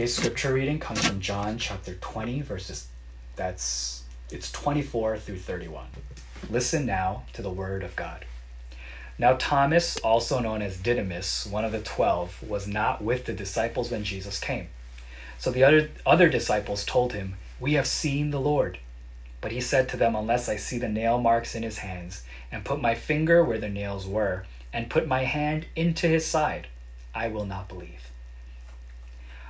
Today's scripture reading comes from John chapter 20 verses that's it's 24 through 31. Listen now to the word of God. Now Thomas, also known as Didymus, one of the 12, was not with the disciples when Jesus came. So the other other disciples told him, "We have seen the Lord." But he said to them, "Unless I see the nail marks in his hands and put my finger where the nails were and put my hand into his side, I will not believe."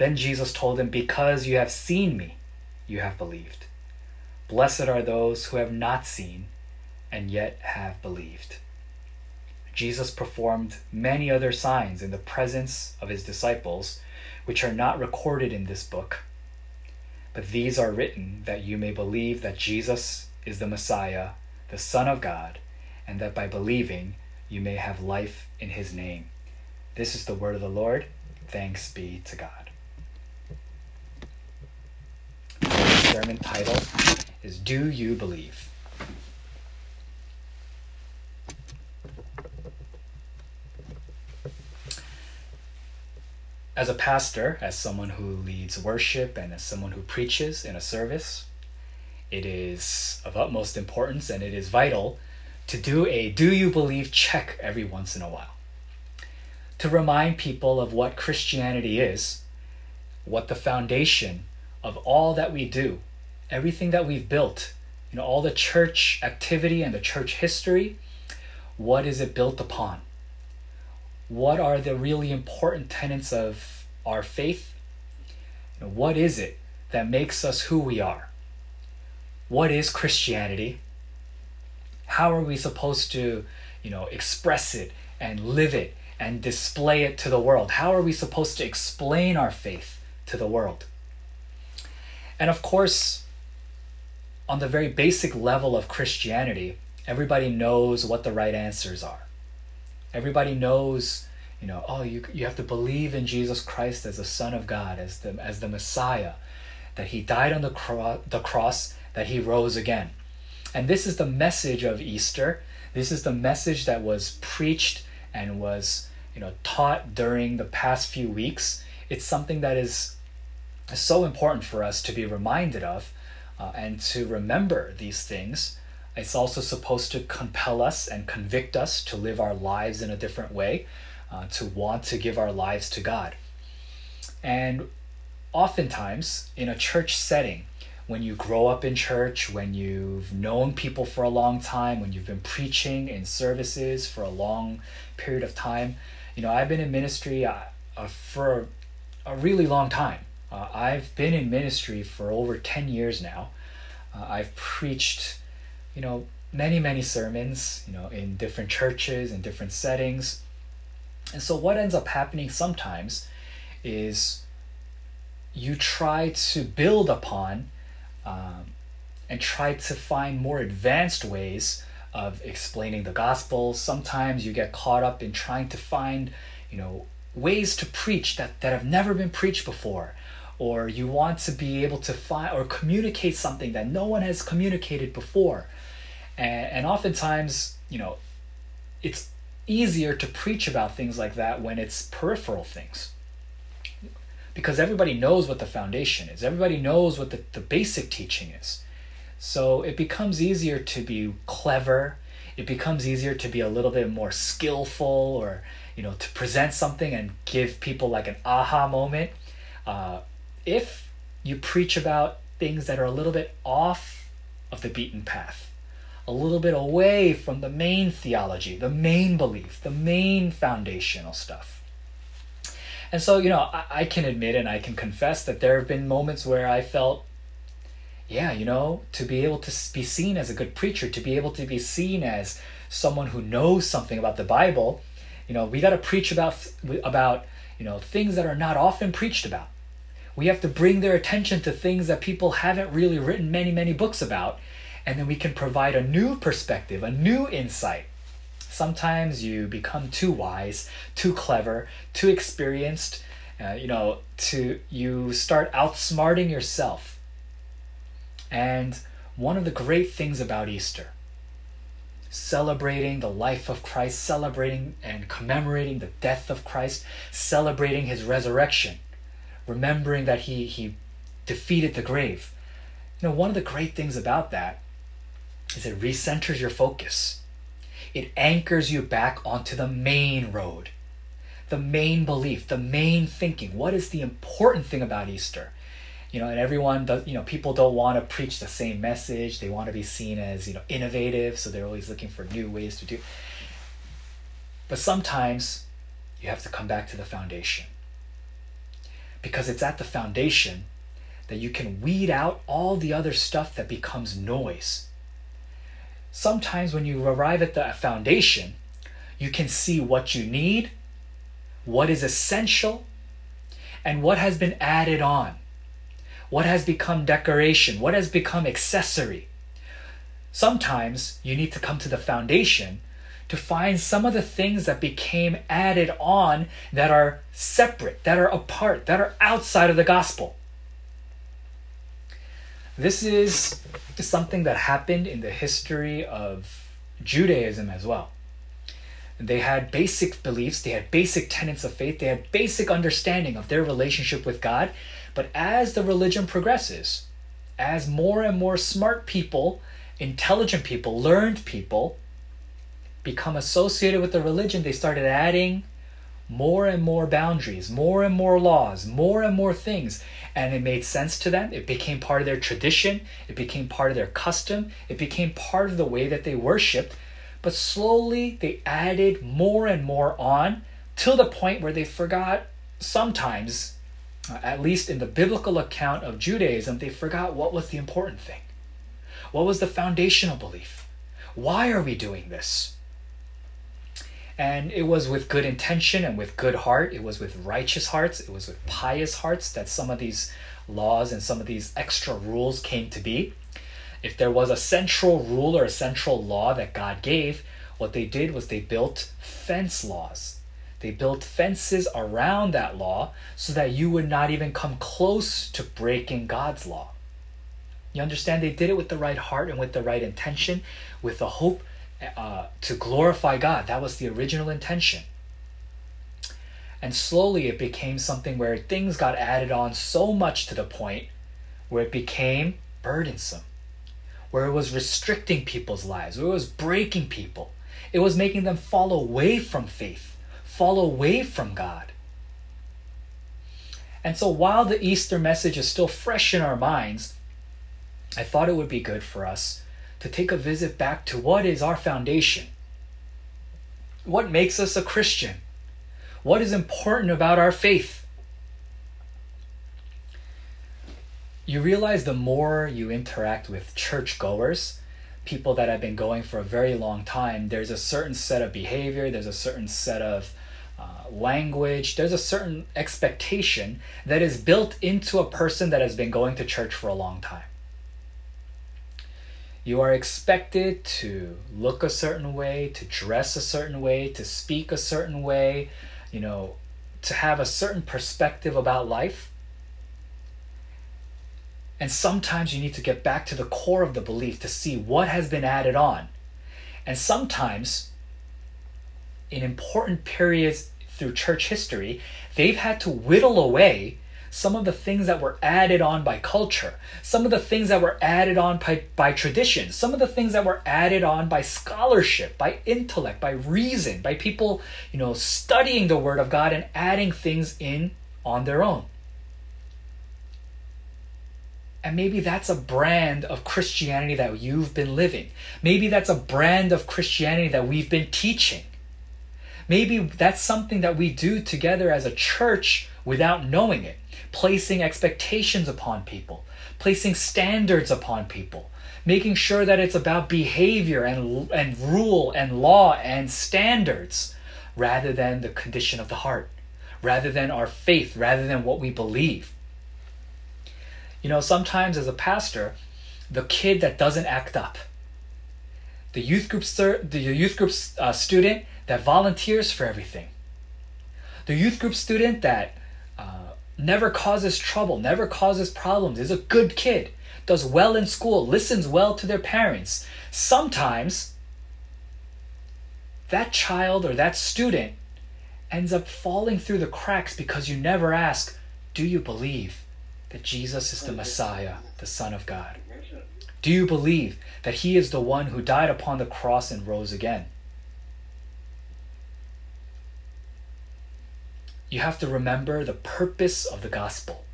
Then Jesus told him, Because you have seen me, you have believed. Blessed are those who have not seen and yet have believed. Jesus performed many other signs in the presence of his disciples, which are not recorded in this book. But these are written that you may believe that Jesus is the Messiah, the Son of God, and that by believing you may have life in his name. This is the word of the Lord. Thanks be to God. Sermon title is Do You Believe? As a pastor, as someone who leads worship, and as someone who preaches in a service, it is of utmost importance and it is vital to do a do you believe check every once in a while. To remind people of what Christianity is, what the foundation of all that we do, everything that we've built, you know, all the church activity and the church history, what is it built upon? What are the really important tenets of our faith? What is it that makes us who we are? What is Christianity? How are we supposed to, you know, express it and live it and display it to the world? How are we supposed to explain our faith to the world? And of course, on the very basic level of Christianity, everybody knows what the right answers are. Everybody knows, you know, oh, you, you have to believe in Jesus Christ as the Son of God, as the, as the Messiah, that He died on the, cro- the cross, that He rose again. And this is the message of Easter. This is the message that was preached and was, you know, taught during the past few weeks. It's something that is so important for us to be reminded of uh, and to remember these things. It's also supposed to compel us and convict us to live our lives in a different way, uh, to want to give our lives to God. And oftentimes, in a church setting, when you grow up in church, when you've known people for a long time, when you've been preaching in services for a long period of time, you know, I've been in ministry uh, for a really long time. Uh, I've been in ministry for over 10 years now. Uh, I've preached, you know, many, many sermons, you know, in different churches and different settings. And so what ends up happening sometimes is you try to build upon um, and try to find more advanced ways of explaining the gospel. Sometimes you get caught up in trying to find, you know, ways to preach that, that have never been preached before or you want to be able to find or communicate something that no one has communicated before. And, and oftentimes, you know, it's easier to preach about things like that when it's peripheral things. Because everybody knows what the foundation is, everybody knows what the, the basic teaching is. So it becomes easier to be clever, it becomes easier to be a little bit more skillful or, you know, to present something and give people like an aha moment. Uh, if you preach about things that are a little bit off of the beaten path, a little bit away from the main theology, the main belief, the main foundational stuff. And so, you know, I, I can admit and I can confess that there have been moments where I felt, yeah, you know, to be able to be seen as a good preacher, to be able to be seen as someone who knows something about the Bible, you know, we got to preach about about you know things that are not often preached about We have to bring their attention to things that people haven't really written many, many books about. And then we can provide a new perspective, a new insight. Sometimes you become too wise, too clever, too experienced, uh, you know, to you start outsmarting yourself. And one of the great things about Easter, celebrating the life of Christ, celebrating and commemorating the death of Christ, celebrating his resurrection, remembering that he, he defeated the grave. You know, one of the great things about that is it recenters your focus. It anchors you back onto the main road the main belief, the main thinking. What is the important thing about Easter? You know, and everyone does, you know, people don't want to preach the same message. They want to be seen as, you know, innovative, so they're always looking for new ways to do. But sometimes you have to come back to the foundation. Because it's at the foundation that you can weed out all the other stuff that becomes noise. Sometimes when you arrive at the foundation, you can see what you need what is essential, and what has been added on. What has become decoration? What has become accessory? Sometimes you need to come to the foundation to find some of the things that became added on that are separate, that are apart, that are outside of the gospel. This is something that happened in the history of Judaism as well. They had basic beliefs, they had basic tenets of faith, they had basic understanding of their relationship with God. But as the religion progresses, as more and more smart people, intelligent people, learned people become associated with the religion, they started adding more and more boundaries, more and more laws, more and more things. And it made sense to them. It became part of their tradition, it became part of their custom, it became part of the way that they worshiped but slowly they added more and more on till the point where they forgot sometimes, uh, at least in the biblical account of Judaism, they forgot what was the important thing. What was the foundational belief? Why are we doing this? And it was with good intention and with good heart. It was with righteous hearts. It was with pious hearts that some of these laws and some of these extra rules came to be. If there was a central rule or a central law that God gave, what they did was they built fence laws. They built fences around that law so that you would not even come close to breaking God's law. You understand? They did it with the right heart and with the right intention, with the hope uh, to glorify God. That was the original intention. And slowly it became something where things got added on so much to the point where it became burdensome where it was restricting people's lives, where it was breaking people. It was making them fall away from faith, fall away from God. And so while the Easter message is still fresh in our minds, I thought it would be good for us to take a visit back to what is our foundation. What makes us a Christian? What is important about our faith? you realize the more you interact with churchgoers, people that have been going for a very long time, there's a certain set of behavior, there's a certain set of uh, language, there's a certain expectation that is built into a person that has been going to church for a long time. You are expected to look a certain way, to dress a certain way, to speak a certain way, you know, to have a certain perspective about life and sometimes you need to get back to the core of the belief to see what has been added on. And sometimes, in important periods through church history, they've had to whittle away some of the things that were added on by culture, some of the things that were added on by, by tradition, some of the things that were added on by scholarship, by intellect, by reason, by people, you know, studying the word of God and adding things in on their own. And maybe that's a brand of Christianity that you've been living. Maybe that's a brand of Christianity that we've been teaching. Maybe that's something that we do together as a church without knowing it, placing expectations upon people, placing standards upon people, making sure that it's about behavior and, and rule and law and standards rather than the condition of the heart, rather than our faith, rather than what we believe. You know, sometimes as a pastor, the kid that doesn't act up, the youth group, the youth group uh, student that volunteers for everything, the youth group student that never causes trouble, never causes problems, is a good kid, does well in school, listens well to their parents. Sometimes that child or that student ends up falling through the cracks because you never ask, Do you believe that Jesus is the Messiah, the Son of God? Do you believe that He is the one who died upon the cross and rose again? You have to remember the purpose of the gospel.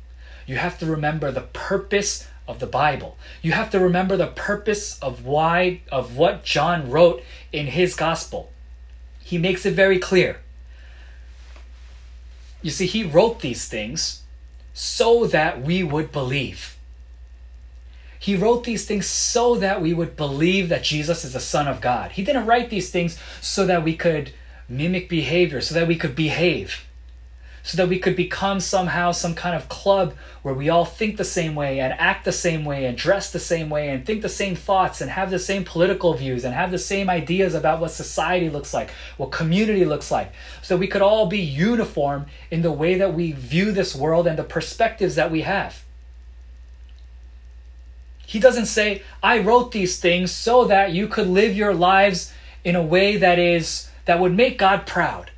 You have to remember the purpose of the Bible. You have to remember the purpose of why of what John wrote in his gospel. He makes it very clear. You see, he wrote these things so that we would believe. He wrote these things so that we would believe that Jesus is the Son of God. He didn't write these things so that we could mimic behavior, so that we could behave so that we could become somehow some kind of club where we all think the same way and act the same way and dress the same way and think the same thoughts and have the same political views and have the same ideas about what society looks like, what community looks like, so that we could all be uniform in the way that we view this world and the perspectives that we have. He doesn't say, I wrote these things so that you could live your lives in a way that is that would make God proud.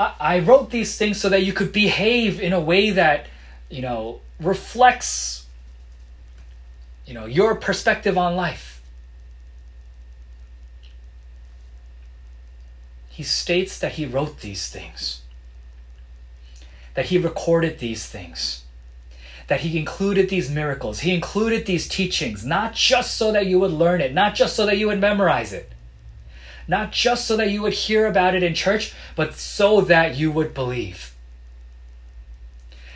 I, wrote these things so that you could behave in a way that, you know, reflects, you know, your perspective on life. He states that he wrote these things, that he recorded these things that he included these miracles. He included these teachings, not just so that you would learn it, not just so that you would memorize it, not just so that you would hear about it in church, but so that you would believe.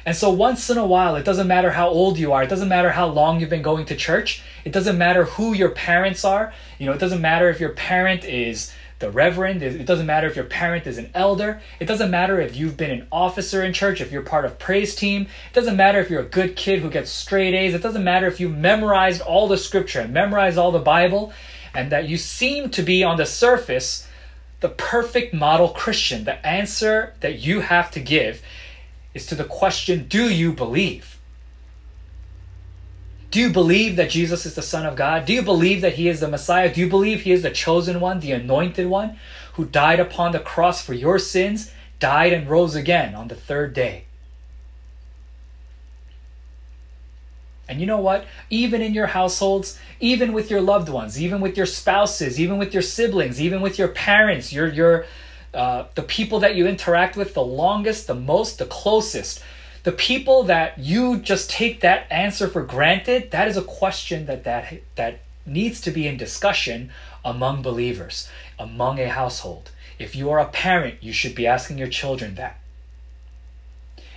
And so, once in a while, it doesn't matter how old you are, it doesn't matter how long you've been going to church, it doesn't matter who your parents are. You know, it doesn't matter if your parent is the reverend, it doesn't matter if your parent is an elder, it doesn't matter if you've been an officer in church, if you're part of praise team, it doesn't matter if you're a good kid who gets straight A's, it doesn't matter if you've memorized all the scripture and memorized all the Bible and that you seem to be on the surface the perfect model Christian. The answer that you have to give is to the question Do you believe? Do you believe that Jesus is the Son of God? Do you believe that He is the Messiah? Do you believe He is the chosen one, the anointed one, who died upon the cross for your sins, died and rose again on the third day? And you know what? Even in your households, even with your loved ones, even with your spouses, even with your siblings, even with your parents, your your uh, the people that you interact with the longest, the most, the closest, the people that you just take that answer for granted. That is a question that that that needs to be in discussion among believers, among a household. If you are a parent, you should be asking your children that.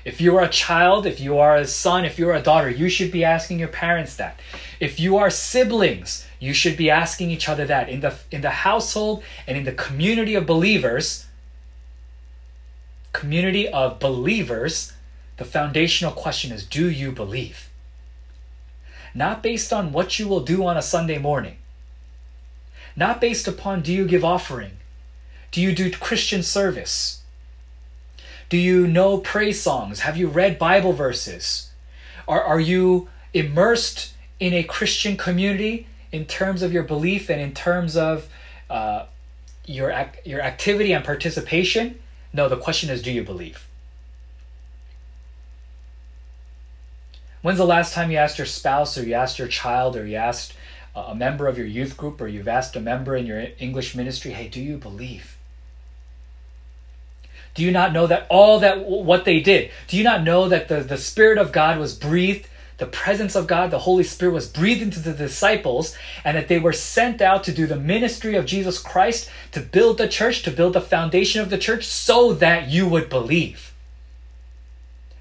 If you are a child, if you are a son, if you are a daughter, you should be asking your parents that. If you are siblings, you should be asking each other that. In the, in the household and in the community of believers, community of believers, the foundational question is do you believe? Not based on what you will do on a Sunday morning. Not based upon do you give offering? Do you do Christian service? Do you know praise songs? Have you read Bible verses? Are, are you immersed in a Christian community in terms of your belief and in terms of uh, your, ac- your activity and participation? No, the question is do you believe? When's the last time you asked your spouse or you asked your child or you asked a member of your youth group or you've asked a member in your English ministry, hey, do you believe? Do you not know that all that what they did? Do you not know that the, the Spirit of God was breathed? The presence of God, the Holy Spirit was breathed into the disciples, and that they were sent out to do the ministry of Jesus Christ, to build the church, to build the foundation of the church, so that you would believe.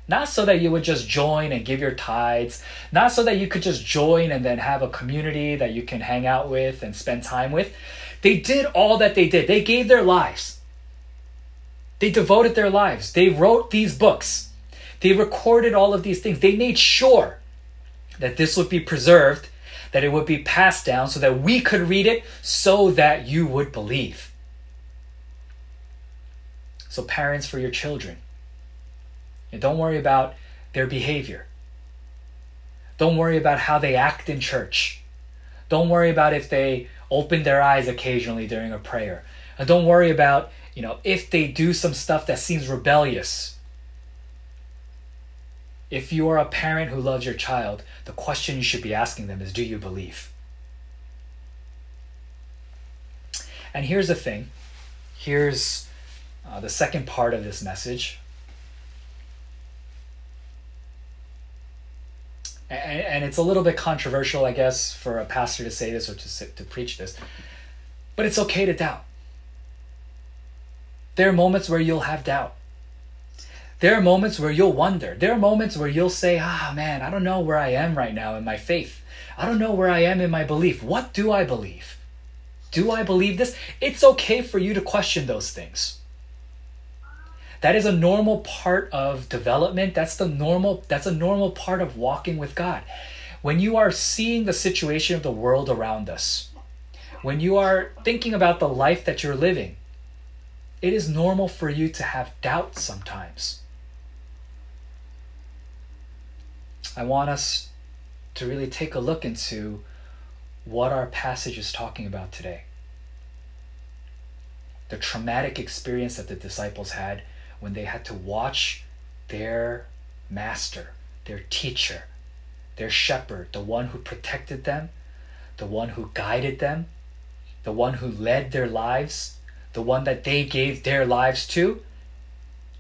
Not so that you would just join and give your tithes, not so that you could just join and then have a community that you can hang out with and spend time with. They did all that they did. They gave their lives. They devoted their lives. They wrote these books. They recorded all of these things. They made sure that this would be preserved, that it would be passed down so that we could read it so that you would believe. So, parents, for your children, and don't worry about their behavior. Don't worry about how they act in church. Don't worry about if they open their eyes occasionally during a prayer. And don't worry about, you know, if they do some stuff that seems rebellious. If you are a parent who loves your child, the question you should be asking them is do you believe? And here's the thing. Here's uh, the second part of this message. And, and, it's a little bit controversial, I guess, for a pastor to say this or to, to preach this, but it's okay to doubt. There are moments where you'll have doubt. There are moments where you'll wonder. There are moments where you'll say, ah, man, I don't know where I am right now in my faith. I don't know where I am in my belief. What do I believe? Do I believe this? It's okay for you to question those things. That is a normal part of development. That's the normal that's a normal part of walking with God. When you are seeing the situation of the world around us, when you are thinking about the life that you're living, it is normal for you to have doubts sometimes. I want us to really take a look into what our passage is talking about today. The traumatic experience that the disciples had when they had to watch their master, their teacher, their shepherd, the one who protected them, the one who guided them, the one who led their lives, the one that they gave their lives to,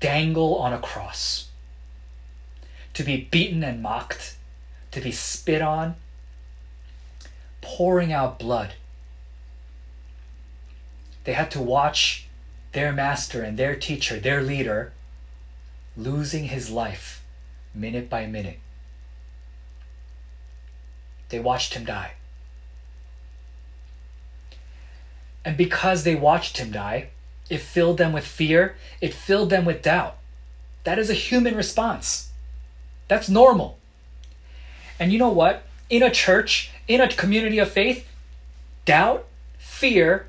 dangle on a cross. To be beaten and mocked, to be spit on, pouring out blood. They had to watch their master and their teacher, their leader, losing his life minute by minute. They watched him die. And because they watched him die, it filled them with fear, it filled them with doubt. That is a human response. That's normal. And you know what? In a church, in a community of faith, doubt, fear,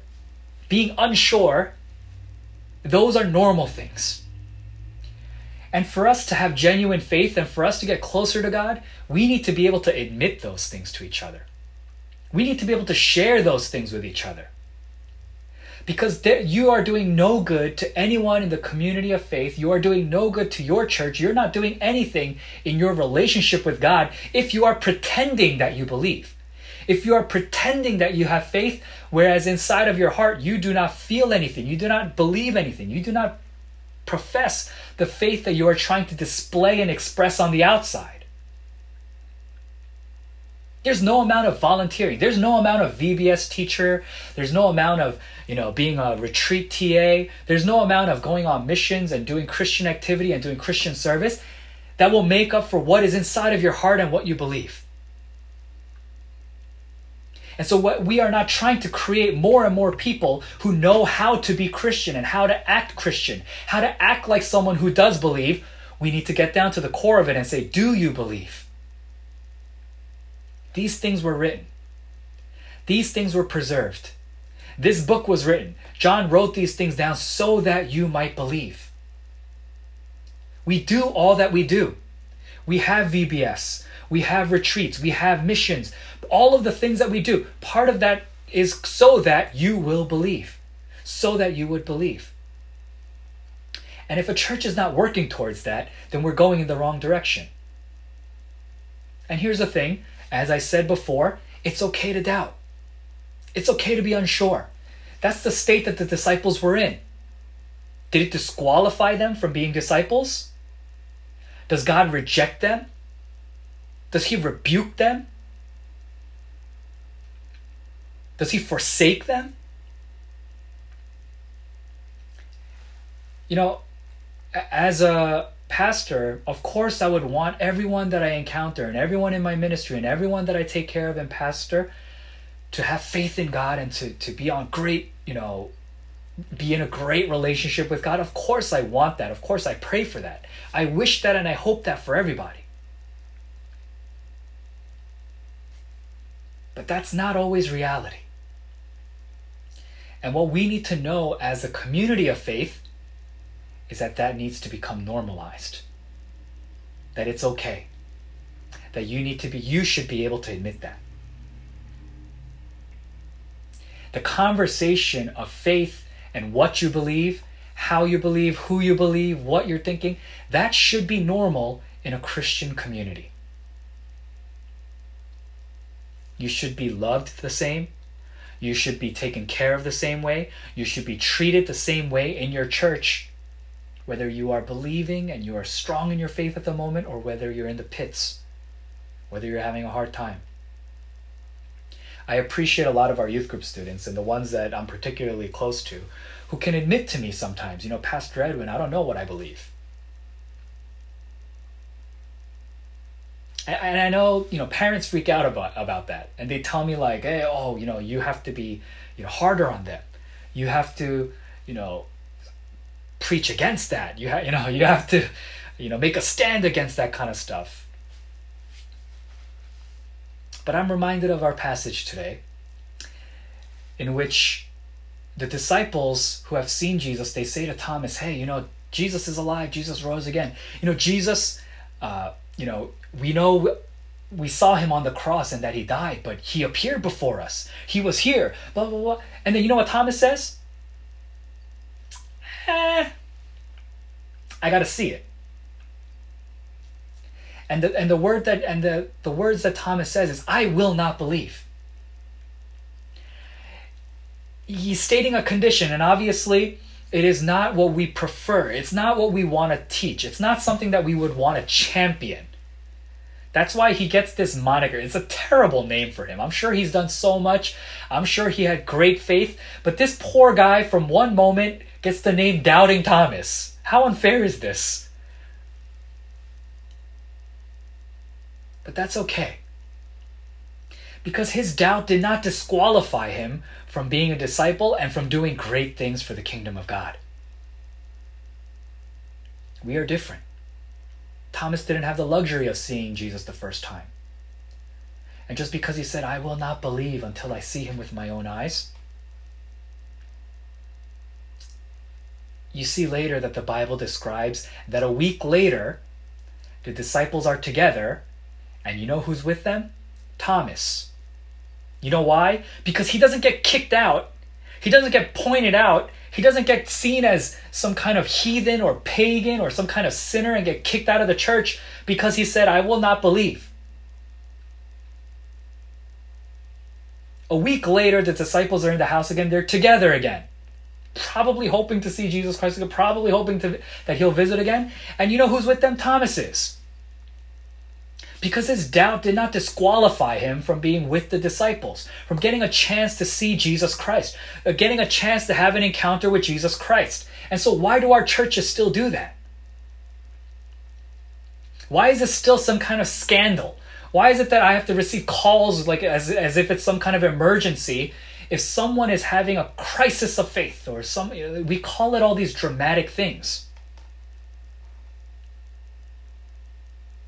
being unsure those are normal things. And for us to have genuine faith and for us to get closer to God, we need to be able to admit those things to each other. We need to be able to share those things with each other. Because there, you are doing no good to anyone in the community of faith. You are doing no good to your church. You're not doing anything in your relationship with God if you are pretending that you believe if you are pretending that you have faith, whereas inside of your heart you do not feel anything, you do not believe anything, you do not profess the faith that you are trying to display and express on the outside. There's no amount of volunteering. There's no amount of VBS teacher. There's no amount of, you know, being a retreat TA. There's no amount of going on missions and doing Christian activity and doing Christian service that will make up for what is inside of your heart and what you believe. And so, what we are not trying to create more and more people who know how to be Christian and how to act Christian, how to act like someone who does believe. We need to get down to the core of it and say, Do you believe? These things were written, these things were preserved. This book was written. John wrote these things down so that you might believe. We do all that we do. We have VBS, we have retreats, we have missions, all of the things that we do, part of that is so that you will believe, so that you would believe. And if a church is not working towards that, then we're going in the wrong direction. And here's the thing as I said before, it's okay to doubt. It's okay to be unsure. That's the state that the disciples were in. Did it disqualify them from being disciples? Does God reject them? Does He rebuke them? Does he forsake them? You know, as a pastor, of course, I would want everyone that I encounter and everyone in my ministry and everyone that I take care of and pastor to have faith in God and to, to be on great, you know, be in a great relationship with God? Of course, I want that. Of course, I pray for that. I wish that and I hope that for everybody. But that's not always reality. And what we need to know as a community of faith is that that needs to become normalized. That it's okay. That you need to be, you should be able to admit that. The conversation of faith and what you believe, how you believe, who you believe, what you're thinking, that should be normal in a Christian community. You should be loved the same. You should be taken care of the same way. You should be treated the same way in your church whether you are believing and you are strong in your faith at the moment or whether you're in the pits, whether you're having a hard time. I appreciate a lot of our youth group students and the ones that I'm particularly close to who can admit to me sometimes, you know, Pastor Edwin, I don't know what I believe. And I know, you know, parents freak out about, about that and they tell me like, hey, oh, you know, you have to be, you know, harder on them. You have to, you know, preach against that. You have you know you have to you know make a stand against that kind of stuff. But I'm reminded of our passage today in which the disciples who have seen Jesus they say to Thomas, "Hey, you know Jesus is alive. Jesus rose again. You know Jesus uh, you know we know we saw him on the cross and that he died, but he appeared before us. He was here. Blah blah blah. And then you know what Thomas says? Eh, I got to see it. And the, and the word that and the, the words that Thomas says is I will not believe. He's stating a condition and obviously it is not what we prefer. It's not what we want to teach. It's not something that we would want to champion. That's why he gets this moniker. It's a terrible name for him. I'm sure he's done so much. I'm sure he had great faith, but this poor guy from one moment gets the name Doubting Thomas. How unfair is this? But that's okay. Because his doubt did not disqualify him from being a disciple and from doing great things for the kingdom of God. We are different. Thomas didn't have the luxury of seeing Jesus the first time. And just because he said, I will not believe until I see him with my own eyes, you see later that the Bible describes that a week later, the disciples are together, and you know who's with them? Thomas. You know why? Because he doesn't get kicked out, he doesn't get pointed out, he doesn't get seen as some kind of heathen or pagan or some kind of sinner and get kicked out of the church because he said, I will not believe. A week later, the disciples are in the house again, they're together again probably hoping to see Jesus Christ again, probably hoping to, that he'll visit again. And you know who's with them? Thomas is. Because his doubt did not disqualify him from being with the disciples, from getting a chance to see Jesus Christ, uh, getting a chance to have an encounter with Jesus Christ. And so, why do our churches still do that? Why is this still some kind of scandal? Why is it that I have to receive calls like as, as if it's some kind of emergency if someone is having a crisis of faith or some we call it all these dramatic things.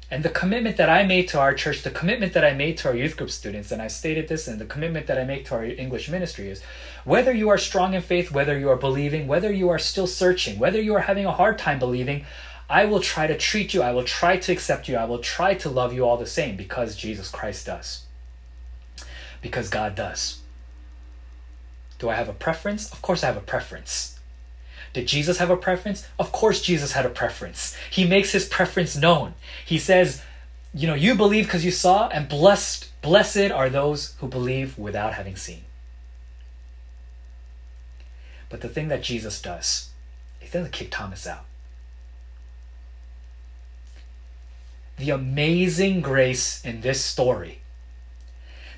And the commitment that i made to our church the commitment that i made to our youth group students and i stated this and the commitment that i make to our english ministry is whether you are strong in faith whether you are believing whether you are still searching whether you are having a hard time believing i will try to treat you i will try to accept you i will try to love you all the same because jesus christ does. Because god does do I have a preference? Of course I have a preference. Did Jesus have a preference? Of course Jesus had a preference. He makes his preference known. He says, you know, you believe because you saw, and blessed, blessed are those who believe without having seen. But the thing that Jesus does, he doesn't kick Thomas out. The amazing grace in this story,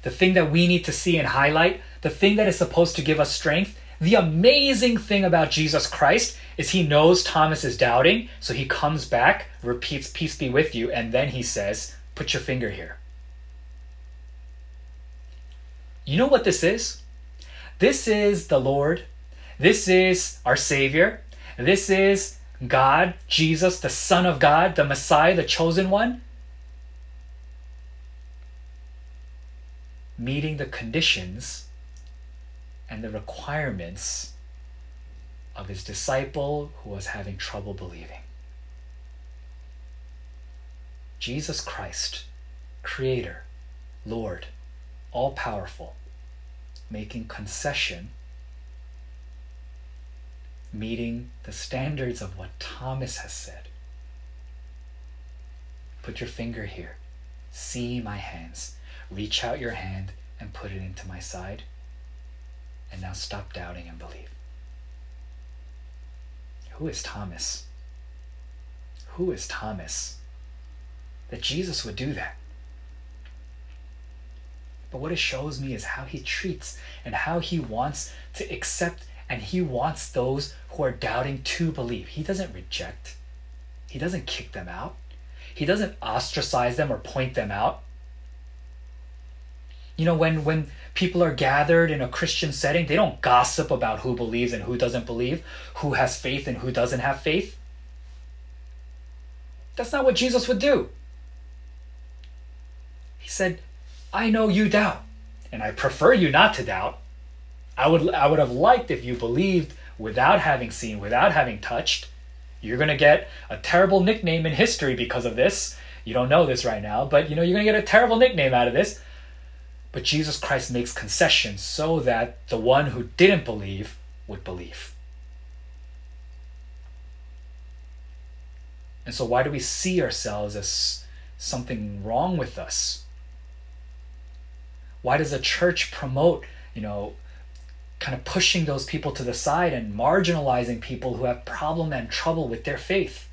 the thing that we need to see and highlight the thing that is supposed to give us strength, the amazing thing about Jesus Christ is he knows Thomas is doubting, so he comes back, repeats, Peace be with you, and then he says, Put your finger here. You know what this is? This is the Lord this is our Savior, this is God, Jesus, the Son of God, the Messiah, the chosen one, meeting the conditions and the requirements of his disciple who was having trouble believing. Jesus Christ, Creator, Lord, all powerful, making concession, meeting the standards of what Thomas has said. Put your finger here. See my hands. Reach out your hand and put it into my side. And now stop doubting and believe. Who is Thomas? Who is Thomas? That Jesus would do that. But what it shows me is how he treats and how he wants to accept and he wants those who are doubting to believe. He doesn't reject, he doesn't kick them out, he doesn't ostracize them or point them out. You know, when, when people are gathered in a Christian setting, they don't gossip about who believes and who doesn't believe, who has faith and who doesn't have faith. That's not what Jesus would do. He said, I know you doubt, and I prefer you not to doubt. I would I would have liked if you believed without having seen, without having touched. You're going to get a terrible nickname in history because of this. You don't know this right now, but you know you're going to get a terrible nickname out of this. But Jesus Christ makes concessions so that the one who didn't believe would believe. And so, why do we see ourselves as something wrong with us? Why does the church promote, you know, kind of pushing those people to the side and marginalizing people who have problem and trouble with their faith?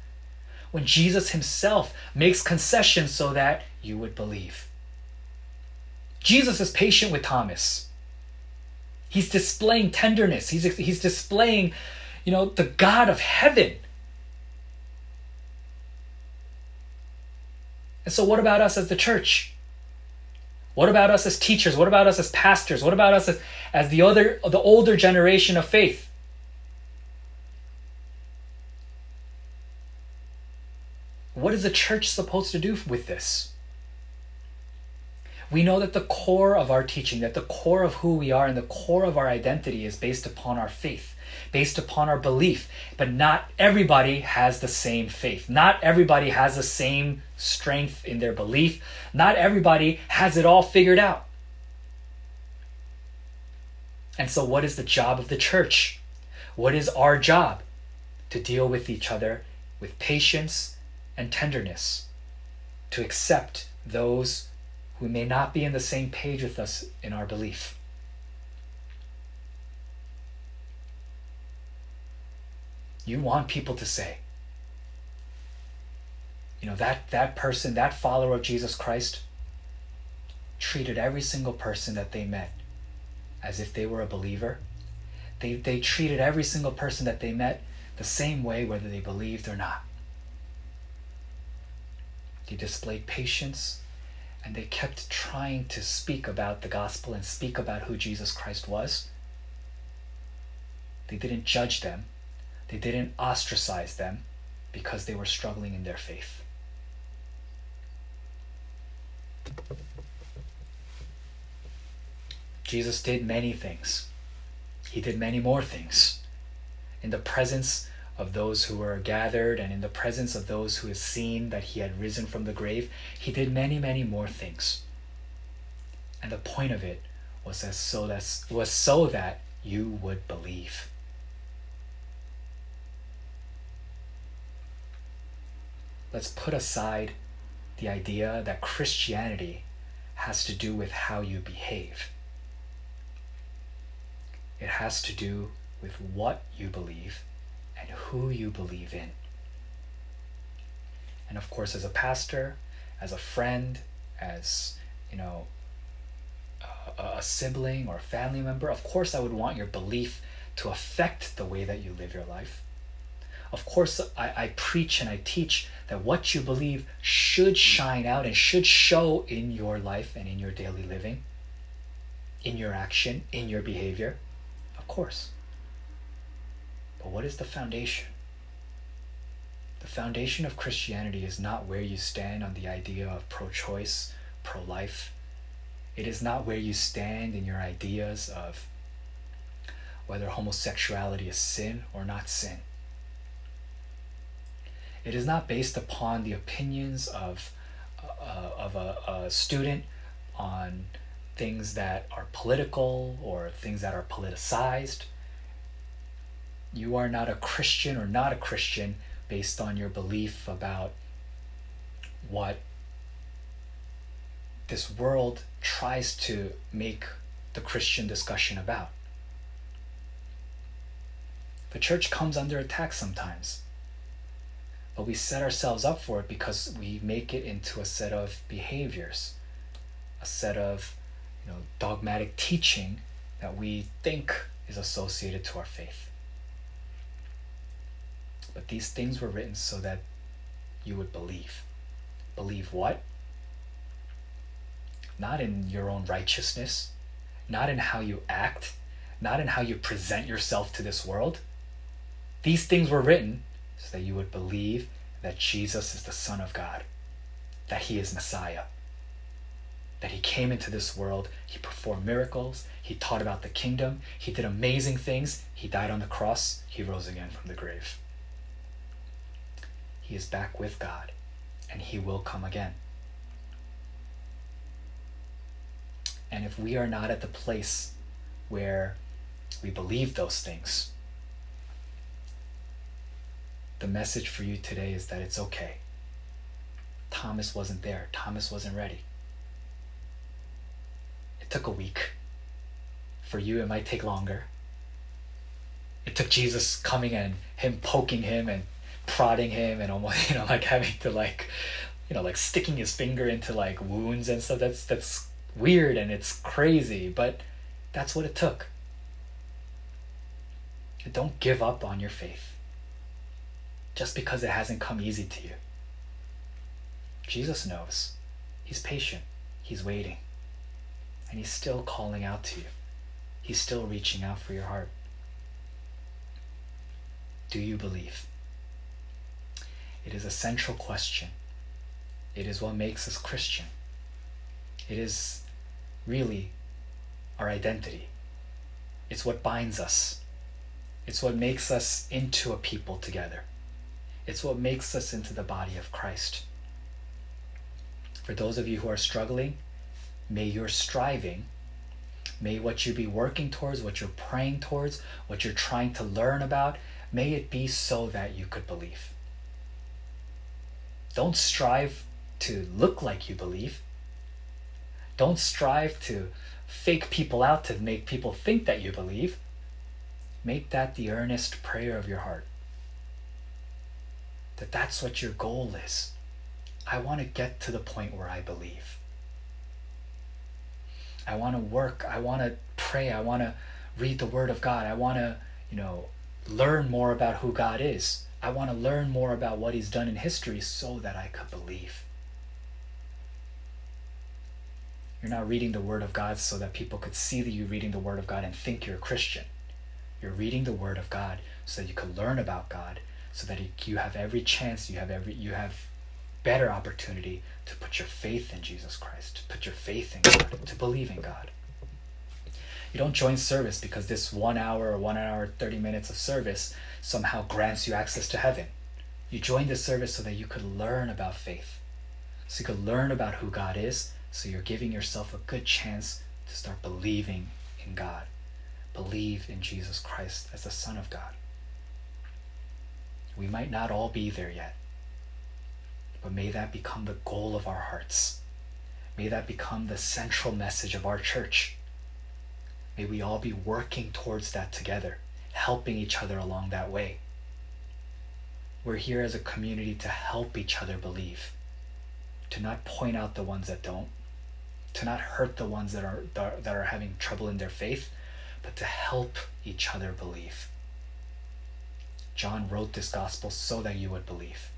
When Jesus himself makes concessions so that you would believe. Jesus is patient with Thomas. He's displaying tenderness. He's, he's displaying, you know, the God of heaven. And so, what about us as the church? What about us as teachers? What about us as pastors? What about us as, as the other the older generation of faith? What is the church supposed to do with this? We know that the core of our teaching, that the core of who we are and the core of our identity is based upon our faith, based upon our belief. But not everybody has the same faith. Not everybody has the same strength in their belief. Not everybody has it all figured out. And so, what is the job of the church? What is our job? To deal with each other with patience and tenderness, to accept those who may not be in the same page with us in our belief. You want people to say, you know, that, that person, that follower of Jesus Christ, treated every single person that they met as if they were a believer. They, they treated every single person that they met the same way, whether they believed or not. They displayed patience and they kept trying to speak about the gospel and speak about who Jesus Christ was. They didn't judge them, they didn't ostracize them because they were struggling in their faith. Jesus did many things. He did many more things. In the presence of those who were gathered and in the presence of those who had seen that he had risen from the grave, he did many, many more things. And the point of it was as so that was so that you would believe. Let's put aside the idea that Christianity has to do with how you behave. It has to do with what you believe and who you believe in. And of course, as a pastor, as a friend, as you know, a, a sibling or a family member, of course, I would want your belief to affect the way that you live your life. Of course, I, I preach and I teach that what you believe should shine out and should show in your life and in your daily living, in your action, in your behavior. Of course. But what is the foundation? The foundation of Christianity is not where you stand on the idea of pro choice, pro life. It is not where you stand in your ideas of whether homosexuality is sin or not sin. It is not based upon the opinions of, uh, of a, a student on things that are political or things that are politicized. You are not a Christian or not a Christian based on your belief about what this world tries to make the Christian discussion about. The church comes under attack sometimes, but we set ourselves up for it because we make it into a set of behaviors, a set of you know, dogmatic teaching that we think is associated to our faith. But these things were written so that you would believe. Believe what? Not in your own righteousness, not in how you act, not in how you present yourself to this world. These things were written so that you would believe that Jesus is the Son of God, that He is Messiah, that He came into this world, He performed miracles, He taught about the kingdom, He did amazing things, He died on the cross, He rose again from the grave. He is back with God, and He will come again. And if we are not at the place where we believe those things, the message for you today is that it's okay. Thomas wasn't there, Thomas wasn't ready. It took a week. For you, it might take longer. It took Jesus coming and him poking him and prodding him and almost you know like having to like you know like sticking his finger into like wounds and stuff. That's that's weird and it's crazy but that's what it took. Don't give up on your faith just because it hasn't come easy to you. Jesus knows. He's patient. He's waiting. And he's still calling out to you. He's still reaching out for your heart. Do you believe it is a central question. It is what makes us Christian. It is really our identity. It's what binds us. It's what makes us into a people together. It's what makes us into the body of Christ. For those of you who are struggling, may your striving, may what you be working towards, what you're praying towards, what you're trying to learn about, may it be so that you could believe. Don't strive to look like you believe. Don't strive to fake people out to make people think that you believe. Make that the earnest prayer of your heart. That that's what your goal is. I want to get to the point where I believe. I want to work. I want to pray. I want to read the Word of God. I want to, you know, learn more about who God is. I want to learn more about what he's done in history so that I could believe. You're not reading the Word of God so that people could see that you're reading the Word of God and think you're a Christian. You're reading the Word of God so that you could learn about God, so that you have every chance, you have every, you have better opportunity to put your faith in Jesus Christ, to put your faith in God, to believe in God. You don't join service because this one hour or one hour, 30 minutes of service somehow grants you access to heaven. You join the service so that you could learn about faith, so you could learn about who God is, so you're giving yourself a good chance to start believing in God. Believe in Jesus Christ as the Son of God. We might not all be there yet, but may that become the goal of our hearts. May that become the central message of our church. May we all be working towards that together, helping each other along that way. We're here as a community to help each other believe, to not point out the ones that don't, to not hurt the ones that are that are having trouble in their faith, but to help each other believe. John wrote this gospel so that you would believe.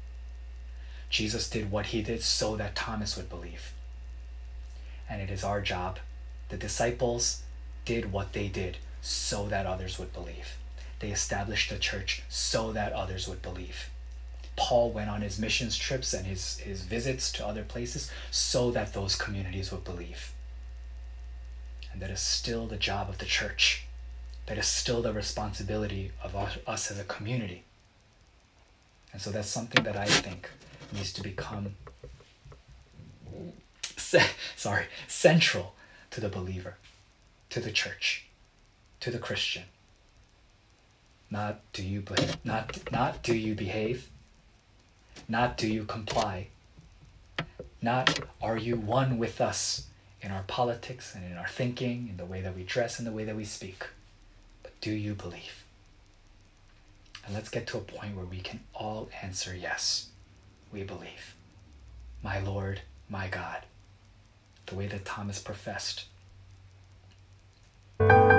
Jesus did what he did so that Thomas would believe. And it is our job, the disciples, did what they did so that others would believe. they established the church so that others would believe. Paul went on his missions trips and his, his visits to other places so that those communities would believe. And that is still the job of the church. That is still the responsibility of us as a community. And so that's something that I think needs to become sorry, central to the believer, to the church, to the Christian. Not do you not not do you behave, not do you comply, not are you one with us in our politics and in our thinking, in the way that we dress and the way that we speak, but do you believe? And let's get to a point where we can all answer yes, we believe. My Lord, my God, the way that Thomas professed. Thank you.